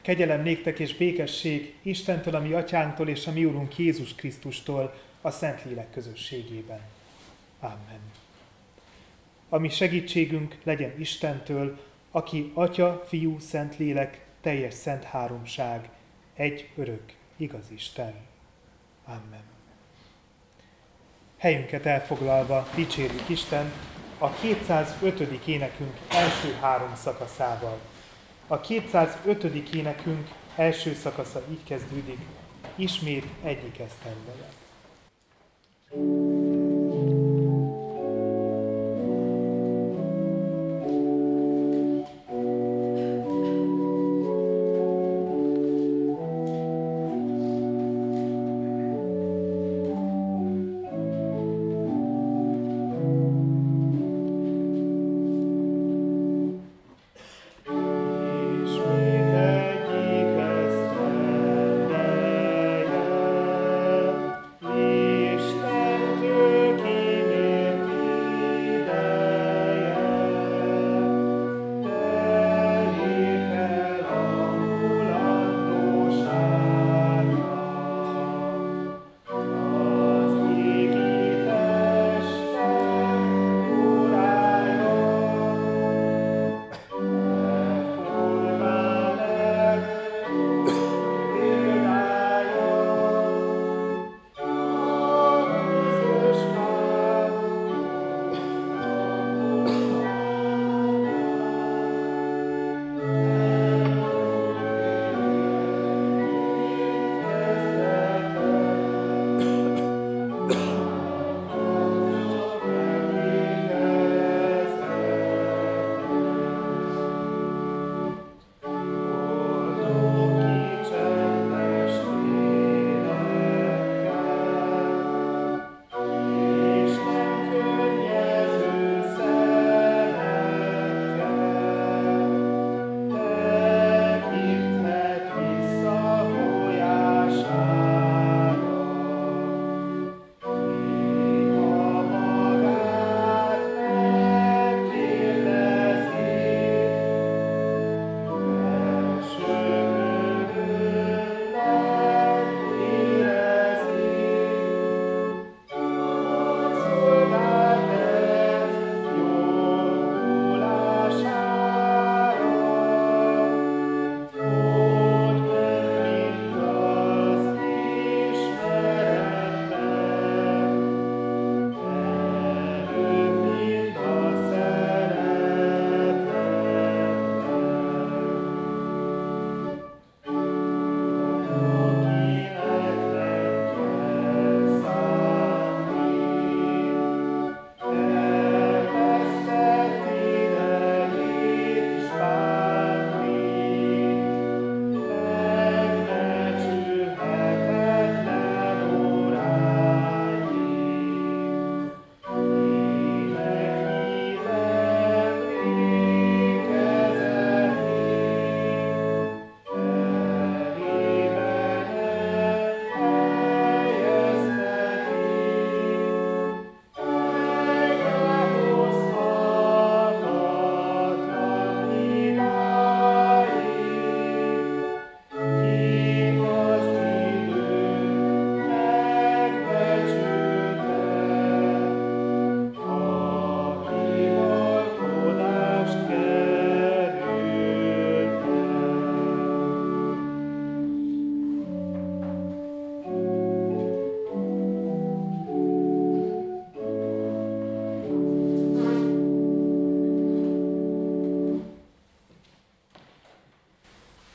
Kegyelem néktek és békesség Istentől, a mi atyánktól és a mi úrunk Jézus Krisztustól a Szentlélek közösségében. Amen. A mi segítségünk legyen Istentől, aki Atya, Fiú, Szentlélek, teljes szent háromság, egy örök, igaz Isten. Amen. Helyünket elfoglalva dicsérjük Isten a 205. énekünk első három szakaszával. A 205. énekünk első szakasza így kezdődik, ismét egyik esztendeje. thank you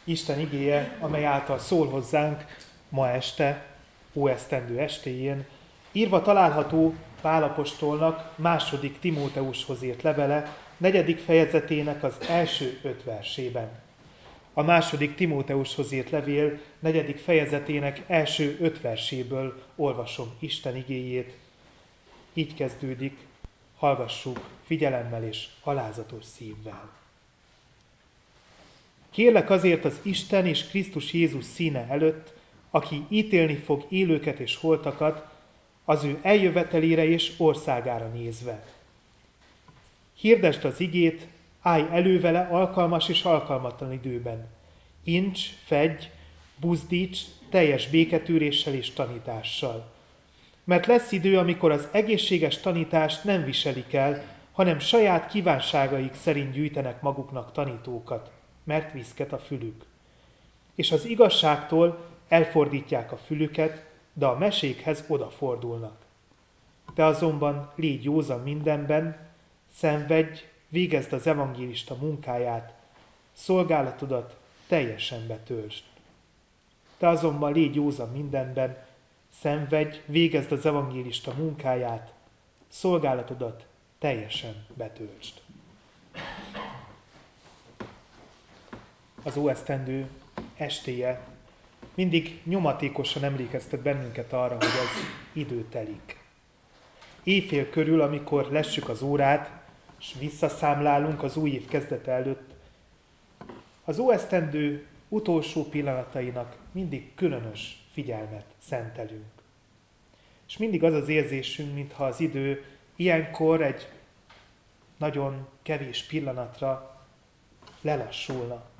Isten igéje, amely által szól hozzánk ma este, óesztendő estéjén, írva található Pálapostolnak második Timóteushoz írt levele, negyedik fejezetének az első öt versében. A második Timóteushoz írt levél negyedik fejezetének első öt verséből olvasom Isten igéjét. Így kezdődik, hallgassuk figyelemmel és alázatos szívvel. Kérlek azért az Isten és Krisztus Jézus színe előtt, aki ítélni fog élőket és holtakat, az ő eljövetelére és országára nézve. Hirdest az igét, állj elő vele alkalmas és alkalmatlan időben. Incs, fegy, buzdíts, teljes béketűréssel és tanítással. Mert lesz idő, amikor az egészséges tanítást nem viselik el, hanem saját kívánságaik szerint gyűjtenek maguknak tanítókat, mert viszket a fülük. És az igazságtól elfordítják a fülüket, de a mesékhez odafordulnak. Te azonban légy józan mindenben, szenvedj, végezd az evangélista munkáját, szolgálatodat teljesen betöltsd. Te azonban légy józan mindenben, szenvedj, végezd az evangélista munkáját, szolgálatodat teljesen betöltsd. Az óesztendő estéje mindig nyomatékosan emlékeztet bennünket arra, hogy az idő telik. Éjfél körül, amikor lessük az órát, és visszaszámlálunk az új év kezdete előtt, az óesztendő utolsó pillanatainak mindig különös figyelmet szentelünk. És mindig az az érzésünk, mintha az idő ilyenkor egy nagyon kevés pillanatra lelassulna,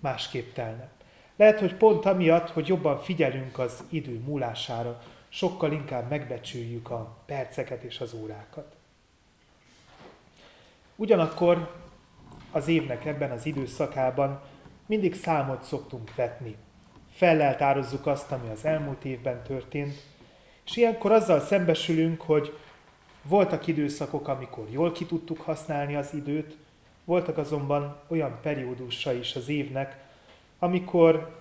másképp telne. Lehet, hogy pont amiatt, hogy jobban figyelünk az idő múlására, sokkal inkább megbecsüljük a perceket és az órákat. Ugyanakkor az évnek ebben az időszakában mindig számot szoktunk vetni. Felleltározzuk azt, ami az elmúlt évben történt, és ilyenkor azzal szembesülünk, hogy voltak időszakok, amikor jól ki tudtuk használni az időt, voltak azonban olyan periódusa is az évnek, amikor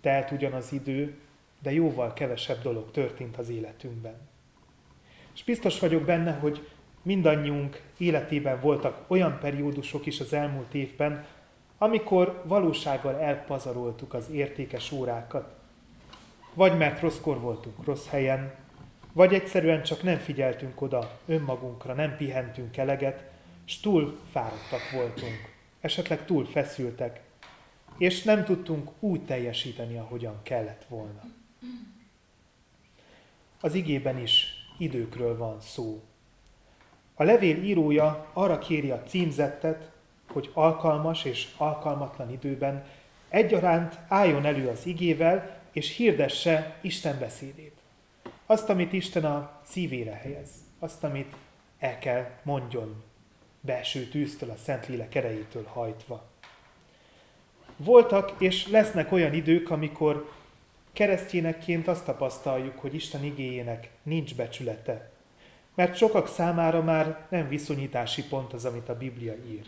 telt ugyan az idő, de jóval kevesebb dolog történt az életünkben. És biztos vagyok benne, hogy mindannyiunk életében voltak olyan periódusok is az elmúlt évben, amikor valósággal elpazaroltuk az értékes órákat. Vagy mert rosszkor voltunk rossz helyen, vagy egyszerűen csak nem figyeltünk oda önmagunkra, nem pihentünk eleget, és túl fáradtak voltunk, esetleg túl feszültek, és nem tudtunk úgy teljesíteni, ahogyan kellett volna. Az igében is időkről van szó. A levél írója arra kéri a címzettet, hogy alkalmas és alkalmatlan időben egyaránt álljon elő az igével, és hirdesse Isten beszédét. Azt, amit Isten a szívére helyez, azt, amit el kell mondjon, belső tűztől, a Szentlélek erejétől hajtva. Voltak és lesznek olyan idők, amikor keresztényekként azt tapasztaljuk, hogy Isten igéjének nincs becsülete, mert sokak számára már nem viszonyítási pont az, amit a Biblia ír.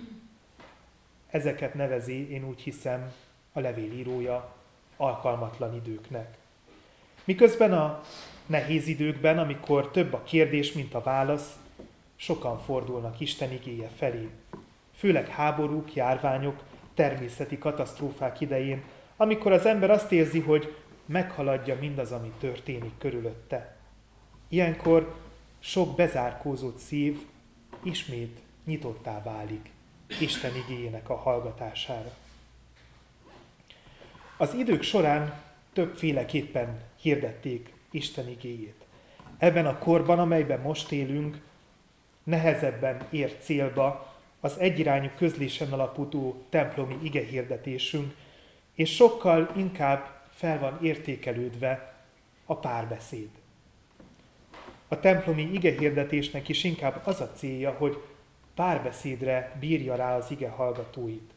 Ezeket nevezi, én úgy hiszem, a levélírója alkalmatlan időknek. Miközben a nehéz időkben, amikor több a kérdés, mint a válasz, sokan fordulnak Isten igéje felé. Főleg háborúk, járványok, természeti katasztrófák idején, amikor az ember azt érzi, hogy meghaladja mindaz, ami történik körülötte. Ilyenkor sok bezárkózott szív ismét nyitottá válik Isten igényének a hallgatására. Az idők során többféleképpen hirdették Isten igéjét. Ebben a korban, amelyben most élünk, nehezebben ér célba az egyirányú közlésen alapuló templomi igehirdetésünk, és sokkal inkább fel van értékelődve a párbeszéd. A templomi igehirdetésnek is inkább az a célja, hogy párbeszédre bírja rá az ige hallgatóit,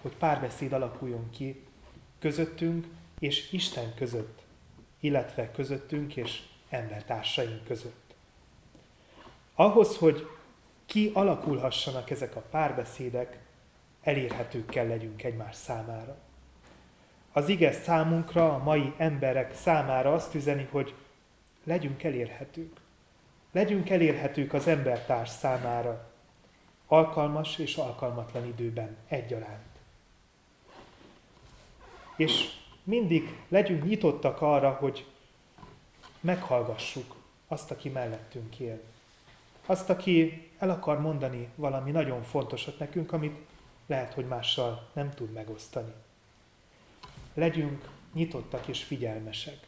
hogy párbeszéd alakuljon ki közöttünk és Isten között, illetve közöttünk és embertársaink között. Ahhoz, hogy ki alakulhassanak ezek a párbeszédek, elérhetők kell legyünk egymás számára. Az ige számunkra, a mai emberek számára azt üzeni, hogy legyünk elérhetők. Legyünk elérhetők az embertárs számára, alkalmas és alkalmatlan időben egyaránt. És mindig legyünk nyitottak arra, hogy meghallgassuk azt, aki mellettünk él. Azt, aki el akar mondani valami nagyon fontosat nekünk, amit lehet, hogy mással nem tud megosztani. Legyünk nyitottak és figyelmesek,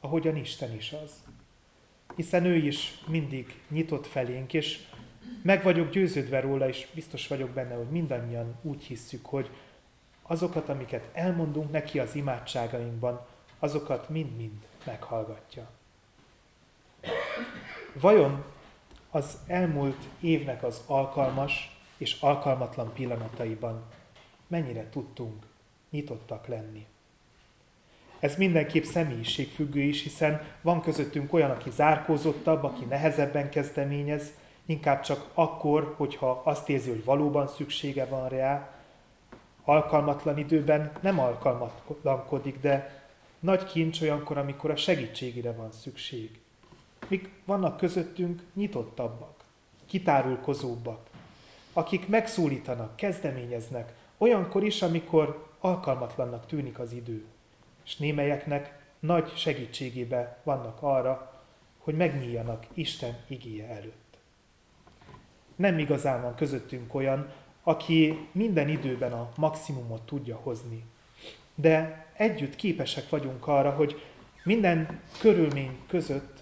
ahogyan Isten is az. Hiszen ő is mindig nyitott felénk, és meg vagyok győződve róla, és biztos vagyok benne, hogy mindannyian úgy hisszük, hogy azokat, amiket elmondunk neki az imádságainkban, azokat mind-mind meghallgatja. Vajon az elmúlt évnek az alkalmas és alkalmatlan pillanataiban mennyire tudtunk nyitottak lenni? Ez mindenképp személyiségfüggő is, hiszen van közöttünk olyan, aki zárkózottabb, aki nehezebben kezdeményez, inkább csak akkor, hogyha azt érzi, hogy valóban szüksége van rá, alkalmatlan időben nem alkalmatlankodik, de nagy kincs olyankor, amikor a segítségére van szükség. Mik vannak közöttünk nyitottabbak, kitárulkozóbbak, akik megszólítanak, kezdeményeznek, olyankor is, amikor alkalmatlannak tűnik az idő. És némelyeknek nagy segítségébe vannak arra, hogy megnyíljanak Isten igéje előtt. Nem igazán van közöttünk olyan, aki minden időben a maximumot tudja hozni. De együtt képesek vagyunk arra, hogy minden körülmény között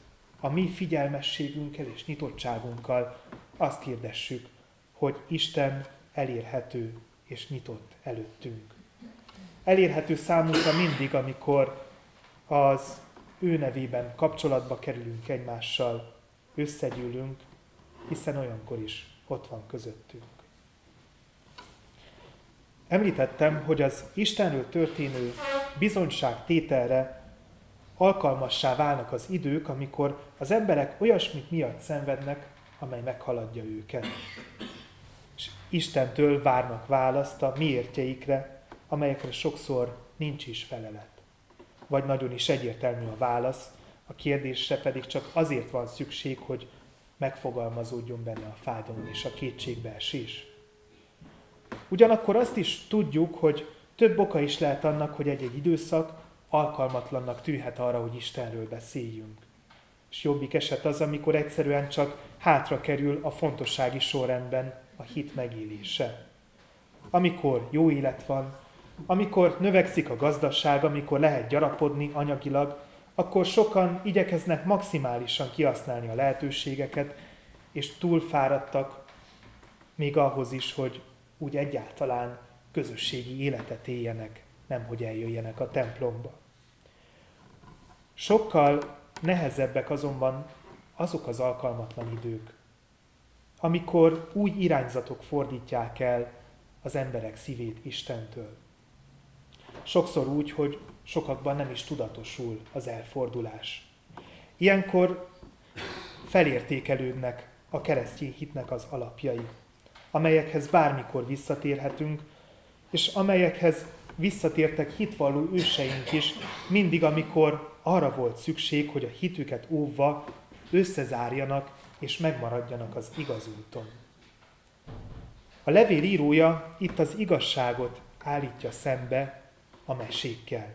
a mi figyelmességünkkel és nyitottságunkkal azt hirdessük, hogy Isten elérhető és nyitott előttünk. Elérhető számunkra mindig, amikor az ő nevében kapcsolatba kerülünk egymással, összegyűlünk, hiszen olyankor is ott van közöttünk. Említettem, hogy az Istenről történő bizonyság tételre alkalmassá válnak az idők, amikor az emberek olyasmit miatt szenvednek, amely meghaladja őket. És Istentől várnak választ a miértjeikre, amelyekre sokszor nincs is felelet. Vagy nagyon is egyértelmű a válasz, a kérdésre pedig csak azért van szükség, hogy megfogalmazódjon benne a fájdalom és a kétségbeesés. Ugyanakkor azt is tudjuk, hogy több oka is lehet annak, hogy egy-egy időszak alkalmatlannak tűhet arra, hogy Istenről beszéljünk. És jobbik eset az, amikor egyszerűen csak hátra kerül a fontossági sorrendben a hit megélése. Amikor jó élet van, amikor növekszik a gazdaság, amikor lehet gyarapodni anyagilag, akkor sokan igyekeznek maximálisan kihasználni a lehetőségeket, és túlfáradtak még ahhoz is, hogy úgy egyáltalán közösségi életet éljenek, nem hogy eljöjjenek a templomba. Sokkal nehezebbek azonban azok az alkalmatlan idők, amikor úgy irányzatok fordítják el az emberek szívét Istentől. Sokszor úgy, hogy sokakban nem is tudatosul az elfordulás. Ilyenkor felértékelődnek a keresztény hitnek az alapjai amelyekhez bármikor visszatérhetünk, és amelyekhez visszatértek hitvalló őseink is, mindig, amikor arra volt szükség, hogy a hitüket óvva összezárjanak és megmaradjanak az igaz úton. A levél írója itt az igazságot állítja szembe a mesékkel.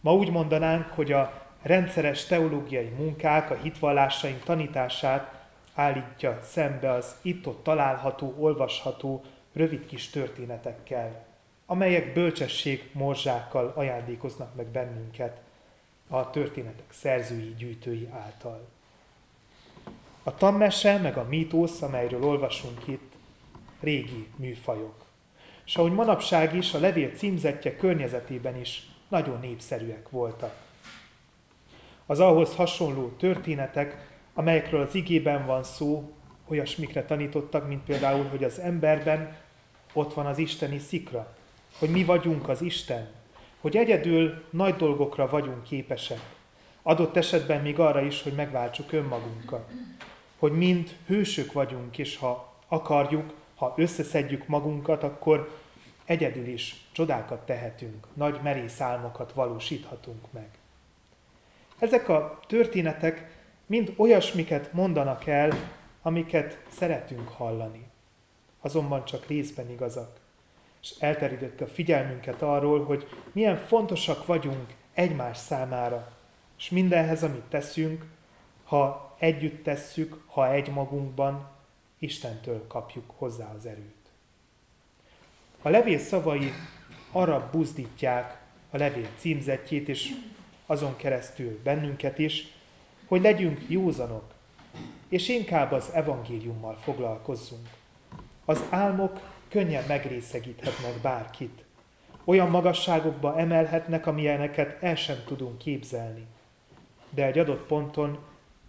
Ma úgy mondanánk, hogy a rendszeres teológiai munkák, a hitvallásaink tanítását állítja szembe az itt-ott található, olvasható, rövid kis történetekkel, amelyek bölcsesség morzsákkal ajándékoznak meg bennünket a történetek szerzői, gyűjtői által. A tammese meg a mítosz, amelyről olvasunk itt, régi műfajok. És ahogy manapság is, a levél címzetje környezetében is nagyon népszerűek voltak. Az ahhoz hasonló történetek amelyekről az igében van szó, olyasmikre tanítottak, mint például, hogy az emberben ott van az isteni szikra, hogy mi vagyunk az Isten, hogy egyedül nagy dolgokra vagyunk képesek, adott esetben még arra is, hogy megváltsuk önmagunkat, hogy mind hősök vagyunk, és ha akarjuk, ha összeszedjük magunkat, akkor egyedül is csodákat tehetünk, nagy merész álmokat valósíthatunk meg. Ezek a történetek mind olyasmiket mondanak el, amiket szeretünk hallani. Azonban csak részben igazak. És elterített a figyelmünket arról, hogy milyen fontosak vagyunk egymás számára. És mindenhez, amit teszünk, ha együtt tesszük, ha egy magunkban, Istentől kapjuk hozzá az erőt. A levél szavai arra buzdítják a levél címzetjét, és azon keresztül bennünket is, hogy legyünk józanok, és inkább az evangéliummal foglalkozzunk. Az álmok könnyen megrészegíthetnek bárkit. olyan magasságokba emelhetnek, amilyeneket el sem tudunk képzelni. De egy adott ponton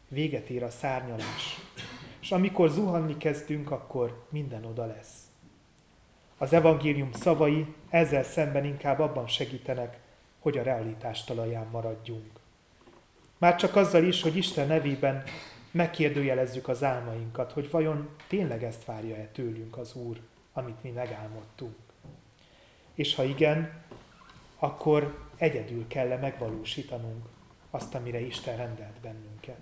véget ér a szárnyalás. És amikor zuhanni kezdünk, akkor minden oda lesz. Az evangélium szavai ezzel szemben inkább abban segítenek, hogy a realitás talaján maradjunk. Már csak azzal is, hogy Isten nevében megkérdőjelezzük az álmainkat, hogy vajon tényleg ezt várja-e tőlünk az Úr, amit mi megálmodtunk. És ha igen, akkor egyedül kell megvalósítanunk azt, amire Isten rendelt bennünket.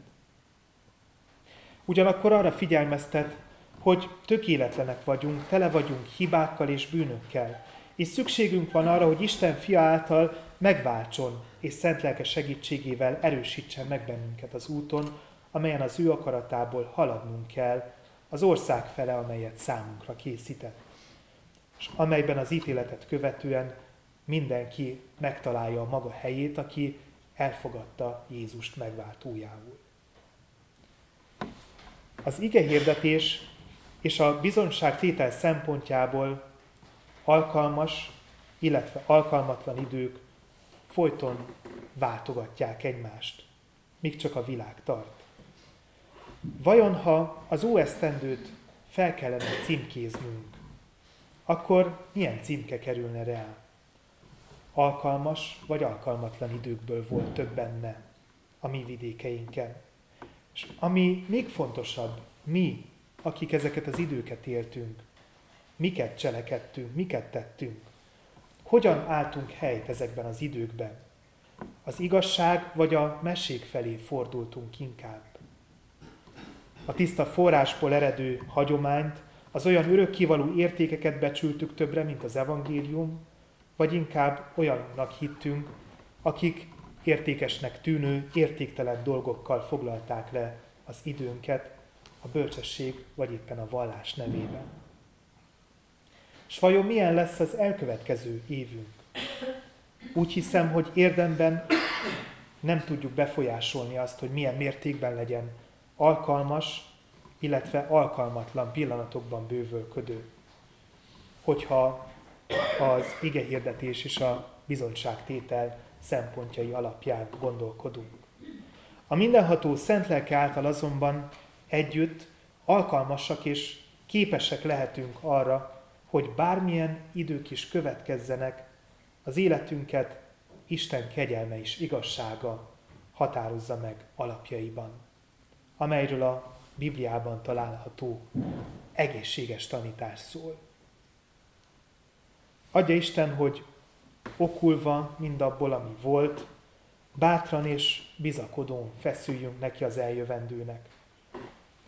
Ugyanakkor arra figyelmeztet, hogy tökéletlenek vagyunk, tele vagyunk hibákkal és bűnökkel, és szükségünk van arra, hogy Isten fia által megváltson, és szent lelke segítségével erősítsen meg bennünket az úton, amelyen az ő akaratából haladnunk kell, az ország fele, amelyet számunkra készített, és amelyben az ítéletet követően mindenki megtalálja a maga helyét, aki elfogadta Jézust megváltójául. Az ige hirdetés és a bizonságtétel szempontjából alkalmas, illetve alkalmatlan idők folyton váltogatják egymást, míg csak a világ tart. Vajon ha az ó esztendőt fel kellene címkéznünk, akkor milyen címke kerülne rá? Alkalmas vagy alkalmatlan időkből volt több benne a mi vidékeinken. És ami még fontosabb, mi, akik ezeket az időket éltünk, miket cselekedtünk, miket tettünk, hogyan álltunk helyt ezekben az időkben. Az igazság vagy a mesék felé fordultunk inkább. A tiszta forrásból eredő hagyományt, az olyan örökkivaló értékeket becsültük többre, mint az evangélium, vagy inkább olyannak hittünk, akik értékesnek tűnő, értéktelen dolgokkal foglalták le az időnket a bölcsesség vagy éppen a vallás nevében. S vajon milyen lesz az elkövetkező évünk? Úgy hiszem, hogy érdemben nem tudjuk befolyásolni azt, hogy milyen mértékben legyen alkalmas, illetve alkalmatlan pillanatokban bővölködő. Hogyha az ige hirdetés és a bizonyságtétel szempontjai alapján gondolkodunk. A mindenható szent lelke által azonban együtt alkalmasak és képesek lehetünk arra, hogy bármilyen idők is következzenek, az életünket Isten kegyelme és igazsága határozza meg alapjaiban, amelyről a Bibliában található egészséges tanítás szól. Adja Isten, hogy okulva mindabból, ami volt, bátran és bizakodón feszüljünk neki az eljövendőnek.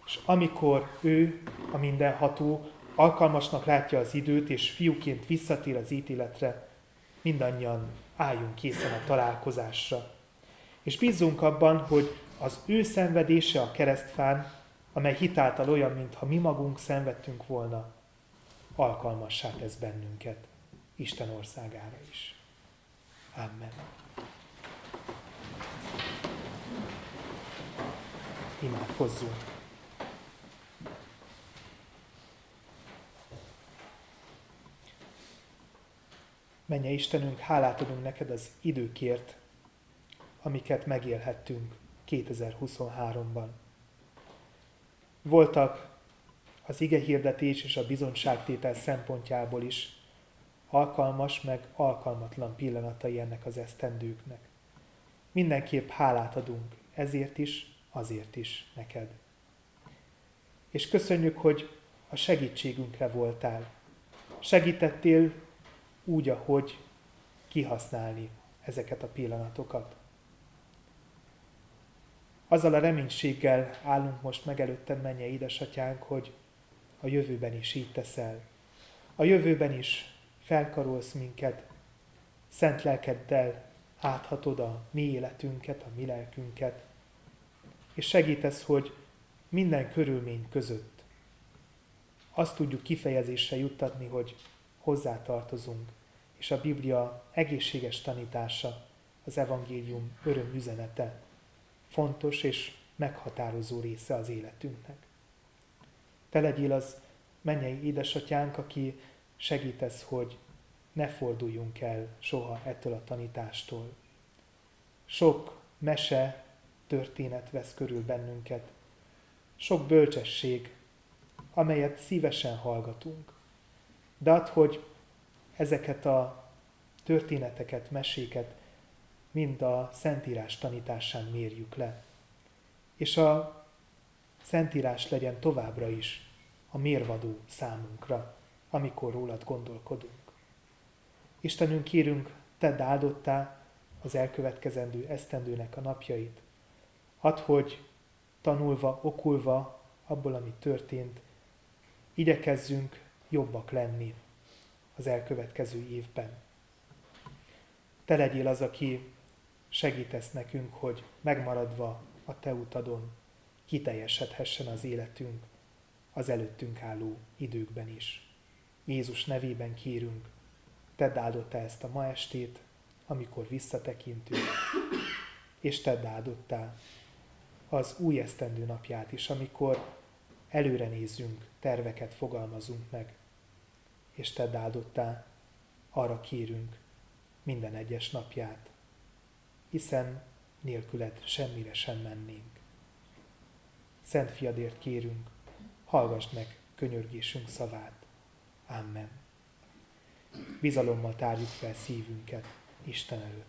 És amikor ő, a mindenható, alkalmasnak látja az időt, és fiúként visszatér az ítéletre, mindannyian álljunk készen a találkozásra. És bízzunk abban, hogy az ő szenvedése a keresztfán, amely hitáltal olyan, mintha mi magunk szenvedtünk volna, alkalmassá tesz bennünket Isten országára is. Amen. Imádkozzunk. Menje Istenünk, hálát adunk neked az időkért, amiket megélhettünk 2023-ban. Voltak az ige hirdetés és a bizonyságtétel szempontjából is alkalmas meg alkalmatlan pillanatai ennek az esztendőknek. Mindenképp hálát adunk ezért is, azért is neked. És köszönjük, hogy a segítségünkre voltál. Segítettél úgy, ahogy kihasználni ezeket a pillanatokat. Azzal a reménységgel állunk most meg előtted, menje édesatyánk, hogy a jövőben is így teszel. A jövőben is felkarolsz minket, szent lelkeddel áthatod a mi életünket, a mi lelkünket, és segítesz, hogy minden körülmény között azt tudjuk kifejezésre juttatni, hogy hozzátartozunk, és a Biblia egészséges tanítása, az evangélium öröm üzenete fontos és meghatározó része az életünknek. Te legyél az mennyei édesatyánk, aki segítesz, hogy ne forduljunk el soha ettől a tanítástól. Sok mese, történet vesz körül bennünket, sok bölcsesség, amelyet szívesen hallgatunk. De ad, hogy ezeket a történeteket, meséket mind a Szentírás tanításán mérjük le. És a Szentírás legyen továbbra is a mérvadó számunkra, amikor rólad gondolkodunk. Istenünk kérünk, tedd áldottá az elkövetkezendő esztendőnek a napjait. Add, hogy tanulva, okulva abból, ami történt, igyekezzünk jobbak lenni az elkövetkező évben. Te legyél az, aki segítesz nekünk, hogy megmaradva a Te utadon kiteljesedhessen az életünk az előttünk álló időkben is. Jézus nevében kérünk, tedd áldotta ezt a ma estét, amikor visszatekintünk, és tedd áldottá az új esztendő napját is, amikor előre nézünk, terveket fogalmazunk meg, és tedd áldottá, arra kérünk minden egyes napját, hiszen nélküled semmire sem mennénk. Szent fiadért kérünk, hallgass meg könyörgésünk szavát. Amen. Bizalommal tárjuk fel szívünket Isten előtt.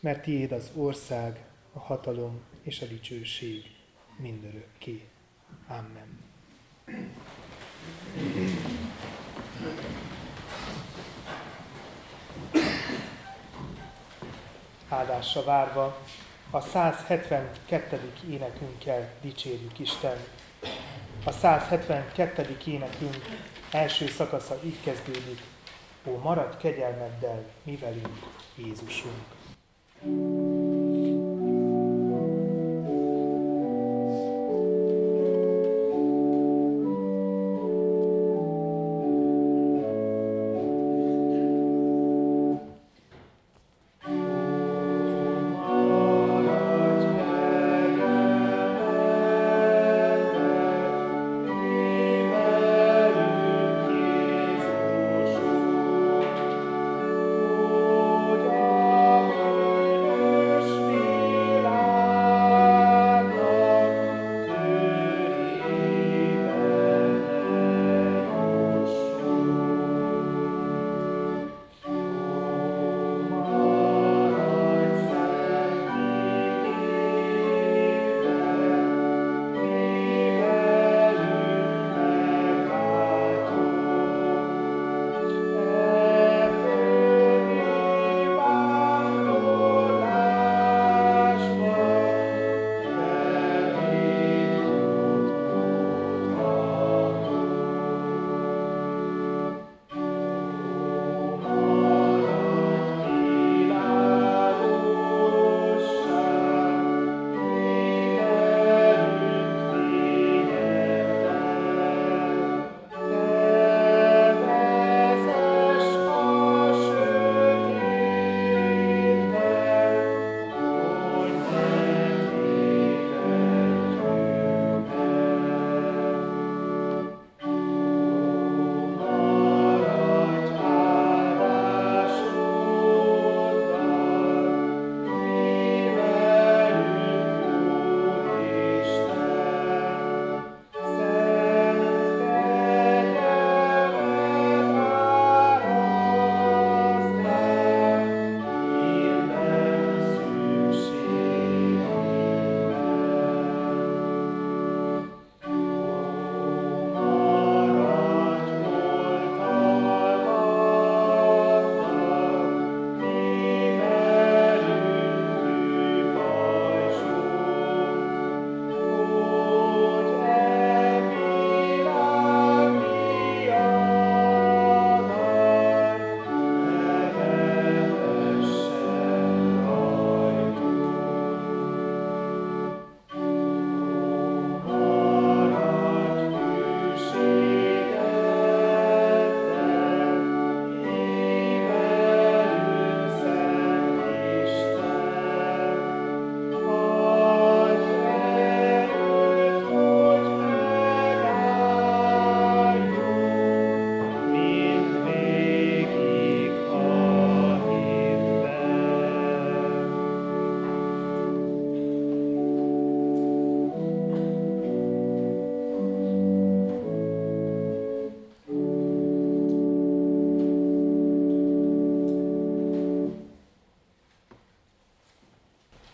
mert tiéd az ország, a hatalom és a dicsőség mindörökké. Amen. Áldásra várva a 172. énekünkkel dicsérjük Isten. A 172. énekünk első szakasza így kezdődik. Ó, maradj kegyelmeddel, mi velünk, Jézusunk. thank you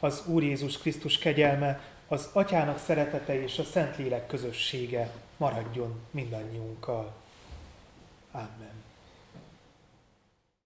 az Úr Jézus Krisztus kegyelme, az Atyának szeretete és a Szentlélek közössége maradjon mindannyiunkkal. Amen.